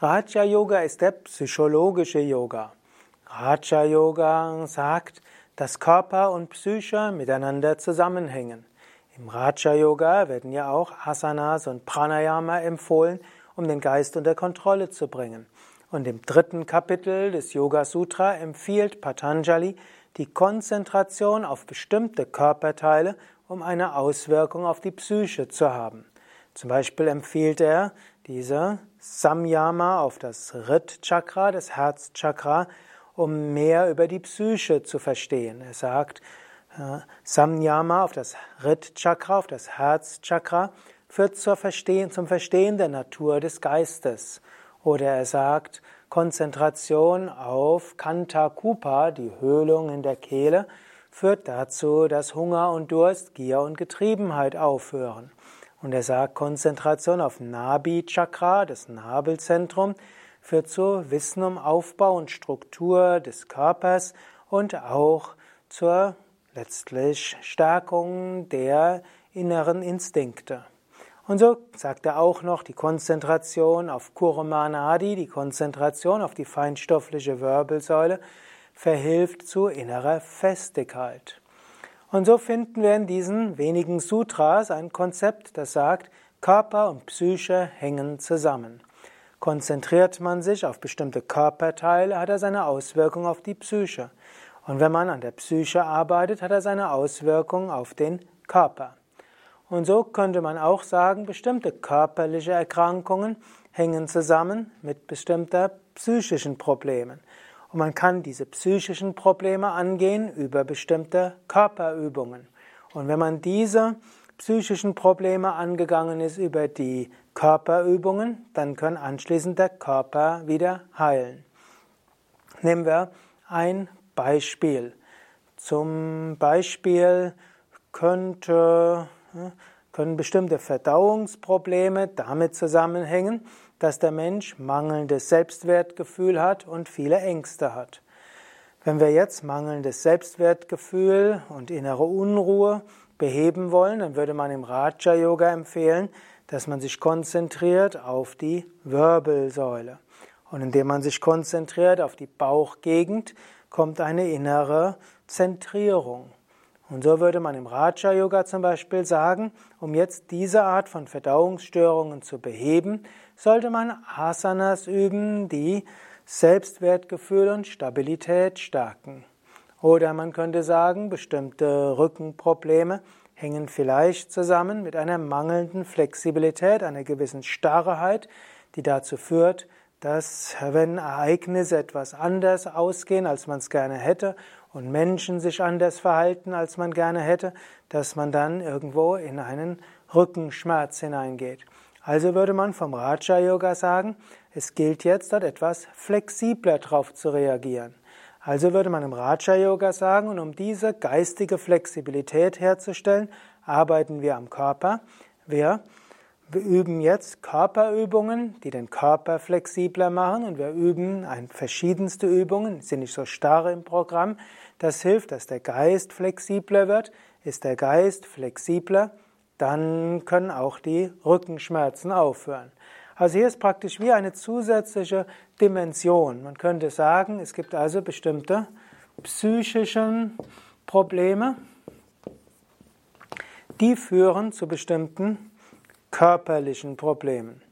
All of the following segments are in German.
Raja Yoga ist der psychologische Yoga. Raja Yoga sagt, dass Körper und Psyche miteinander zusammenhängen. Im Raja Yoga werden ja auch Asanas und Pranayama empfohlen, um den Geist unter Kontrolle zu bringen. Und im dritten Kapitel des Yoga Sutra empfiehlt Patanjali die Konzentration auf bestimmte Körperteile, um eine Auswirkung auf die Psyche zu haben. Zum Beispiel empfiehlt er diese Samyama auf das Rit Chakra, das Herzchakra, um mehr über die Psyche zu verstehen. Er sagt, äh, Samyama auf das Rit Chakra, auf das Herzchakra, führt zur Verstehen, zum Verstehen der Natur des Geistes. Oder er sagt, Konzentration auf Kanta Kupa, die Höhlung in der Kehle, führt dazu, dass Hunger und Durst, Gier und Getriebenheit aufhören. Und er sagt, Konzentration auf Nabi Chakra, das Nabelzentrum, führt zu Wissen um Aufbau und Struktur des Körpers und auch zur letztlich Stärkung der inneren Instinkte. Und so sagt er auch noch, die Konzentration auf Kurumanadi, die Konzentration auf die feinstoffliche Wirbelsäule, verhilft zu innerer Festigkeit. Und so finden wir in diesen wenigen Sutras ein Konzept, das sagt, Körper und Psyche hängen zusammen. Konzentriert man sich auf bestimmte Körperteile, hat er seine Auswirkung auf die Psyche. Und wenn man an der Psyche arbeitet, hat er seine Auswirkung auf den Körper. Und so könnte man auch sagen, bestimmte körperliche Erkrankungen hängen zusammen mit bestimmter psychischen Problemen. Und man kann diese psychischen Probleme angehen über bestimmte Körperübungen. Und wenn man diese psychischen Probleme angegangen ist über die Körperübungen, dann kann anschließend der Körper wieder heilen. Nehmen wir ein Beispiel. Zum Beispiel könnte können bestimmte Verdauungsprobleme damit zusammenhängen, dass der Mensch mangelndes Selbstwertgefühl hat und viele Ängste hat. Wenn wir jetzt mangelndes Selbstwertgefühl und innere Unruhe beheben wollen, dann würde man im Raja Yoga empfehlen, dass man sich konzentriert auf die Wirbelsäule. Und indem man sich konzentriert auf die Bauchgegend, kommt eine innere Zentrierung. Und so würde man im Raja Yoga zum Beispiel sagen, um jetzt diese Art von Verdauungsstörungen zu beheben, sollte man Asanas üben, die Selbstwertgefühl und Stabilität stärken. Oder man könnte sagen, bestimmte Rückenprobleme hängen vielleicht zusammen mit einer mangelnden Flexibilität, einer gewissen Starrheit, die dazu führt, dass wenn Ereignisse etwas anders ausgehen, als man es gerne hätte, und Menschen sich anders verhalten, als man gerne hätte, dass man dann irgendwo in einen Rückenschmerz hineingeht. Also würde man vom Raja Yoga sagen, es gilt jetzt dort etwas flexibler darauf zu reagieren. Also würde man im Raja Yoga sagen, und um diese geistige Flexibilität herzustellen, arbeiten wir am Körper. Wir wir üben jetzt Körperübungen, die den Körper flexibler machen und wir üben verschiedenste Übungen, sind nicht so starr im Programm. Das hilft, dass der Geist flexibler wird. Ist der Geist flexibler, dann können auch die Rückenschmerzen aufhören. Also hier ist praktisch wie eine zusätzliche Dimension. Man könnte sagen, es gibt also bestimmte psychische Probleme, die führen zu bestimmten körperlichen Problemen.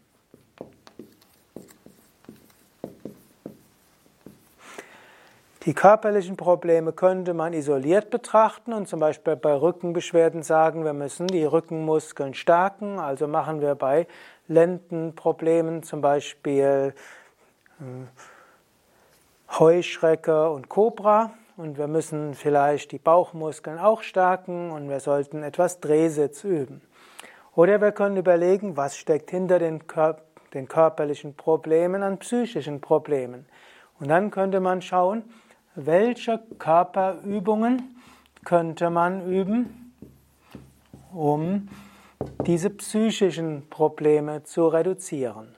Die körperlichen Probleme könnte man isoliert betrachten und zum Beispiel bei Rückenbeschwerden sagen, wir müssen die Rückenmuskeln stärken. Also machen wir bei Lendenproblemen zum Beispiel äh, Heuschrecke und Kobra. Und wir müssen vielleicht die Bauchmuskeln auch stärken und wir sollten etwas Drehsitz üben. Oder wir können überlegen, was steckt hinter den, Kör den körperlichen Problemen an psychischen Problemen. Und dann könnte man schauen, welche Körperübungen könnte man üben, um diese psychischen Probleme zu reduzieren.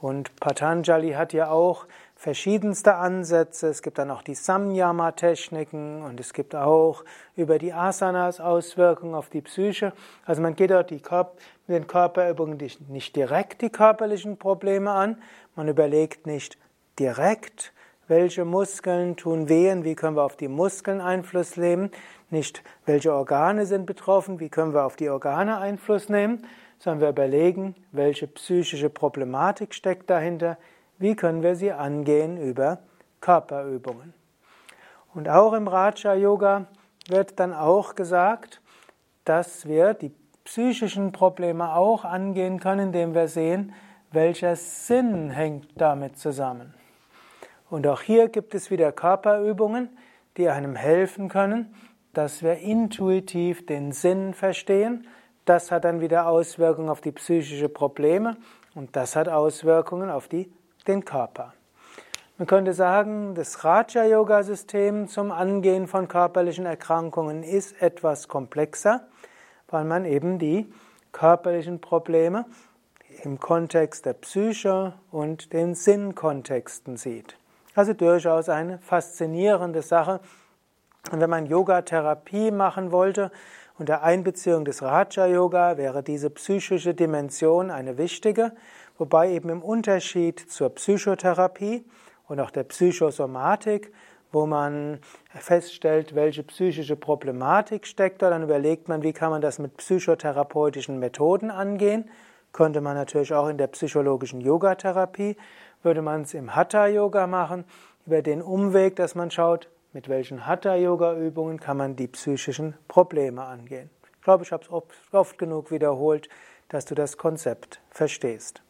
Und Patanjali hat ja auch verschiedenste Ansätze. Es gibt dann auch die Samyama-Techniken und es gibt auch über die Asanas Auswirkungen auf die Psyche. Also man geht dort die Körper, mit den Körperübungen nicht direkt die körperlichen Probleme an. Man überlegt nicht direkt, welche Muskeln tun wehen, wie können wir auf die Muskeln Einfluss nehmen, nicht welche Organe sind betroffen, wie können wir auf die Organe Einfluss nehmen, sondern wir überlegen, welche psychische Problematik steckt dahinter, wie können wir sie angehen über Körperübungen. Und auch im Raja Yoga wird dann auch gesagt, dass wir die psychischen Probleme auch angehen können, indem wir sehen, welcher Sinn hängt damit zusammen. Und auch hier gibt es wieder Körperübungen, die einem helfen können, dass wir intuitiv den Sinn verstehen. Das hat dann wieder Auswirkungen auf die psychischen Probleme und das hat Auswirkungen auf die den Körper. Man könnte sagen, das Raja-Yoga-System zum Angehen von körperlichen Erkrankungen ist etwas komplexer, weil man eben die körperlichen Probleme im Kontext der Psyche und den Sinnkontexten sieht. Also durchaus eine faszinierende Sache. Und wenn man Yoga-Therapie machen wollte, unter Einbeziehung des Raja-Yoga wäre diese psychische Dimension eine wichtige. Wobei eben im Unterschied zur Psychotherapie und auch der Psychosomatik, wo man feststellt, welche psychische Problematik steckt da, dann überlegt man, wie kann man das mit psychotherapeutischen Methoden angehen. Könnte man natürlich auch in der psychologischen Yogatherapie, würde man es im Hatha-Yoga machen, über den Umweg, dass man schaut, mit welchen Hatha-Yoga-Übungen kann man die psychischen Probleme angehen. Ich glaube, ich habe es oft genug wiederholt, dass du das Konzept verstehst.